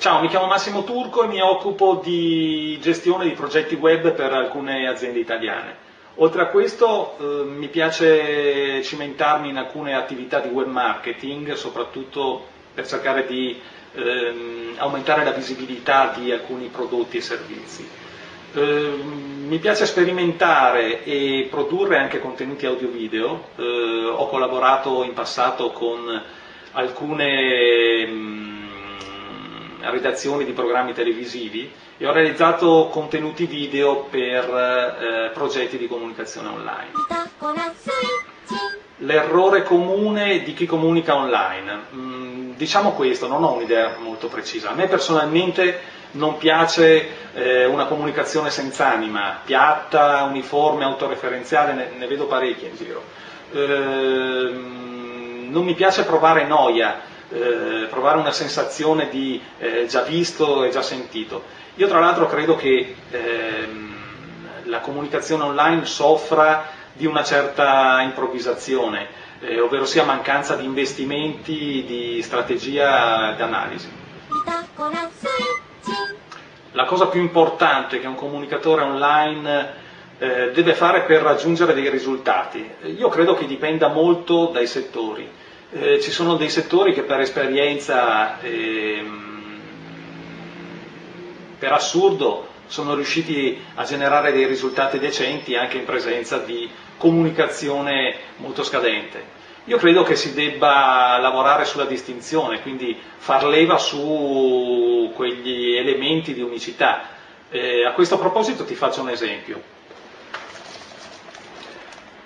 Ciao, mi chiamo Massimo Turco e mi occupo di gestione di progetti web per alcune aziende italiane. Oltre a questo eh, mi piace cimentarmi in alcune attività di web marketing, soprattutto per cercare di ehm, aumentare la visibilità di alcuni prodotti e servizi. Eh, mi piace sperimentare e produrre anche contenuti audio-video, eh, ho collaborato in passato con alcune mh, mm, redazioni di programmi televisivi e ho realizzato contenuti video per eh, progetti di comunicazione online. L'errore comune di chi comunica online. Mm, diciamo questo, non ho un'idea molto precisa. A me personalmente non piace eh, una comunicazione senza anima, piatta, uniforme, autoreferenziale, ne, ne vedo parecchie in giro. Eh, non mi piace provare noia, eh, provare una sensazione di eh, già visto e già sentito. Io tra l'altro credo che ehm, la comunicazione online soffra di una certa improvvisazione, eh, ovvero sia mancanza di investimenti, di strategia d'analisi. La cosa più importante che un comunicatore online eh, deve fare per raggiungere dei risultati, io credo che dipenda molto dai settori eh, ci sono dei settori che per esperienza, ehm, per assurdo, sono riusciti a generare dei risultati decenti anche in presenza di comunicazione molto scadente. Io credo che si debba lavorare sulla distinzione, quindi far leva su quegli elementi di unicità. Eh, a questo proposito ti faccio un esempio.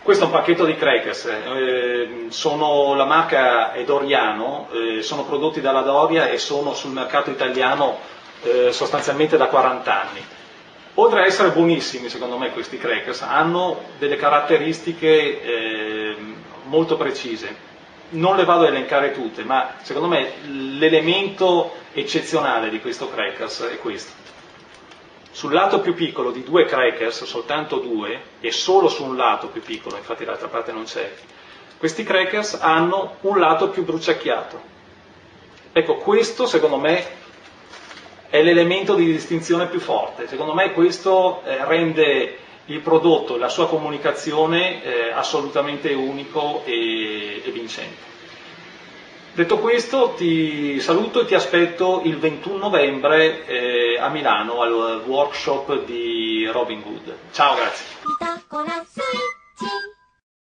Questo è un pacchetto di crackers, eh, sono, la marca è Doriano, eh, sono prodotti dalla Doria e sono sul mercato italiano eh, sostanzialmente da 40 anni. Oltre a essere buonissimi, secondo me, questi crackers, hanno delle caratteristiche eh, molto precise. Non le vado a elencare tutte, ma secondo me l'elemento eccezionale di questo crackers è questo sul lato più piccolo di due crackers, soltanto due, e solo su un lato più piccolo, infatti l'altra parte non c'è, questi crackers hanno un lato più bruciacchiato. Ecco, questo secondo me è l'elemento di distinzione più forte. Secondo me questo eh, rende il prodotto, la sua comunicazione eh, assolutamente unico e, e vincente. Detto questo ti saluto e ti aspetto il 21 novembre eh, a Milano al workshop di Robin Hood. Ciao, grazie.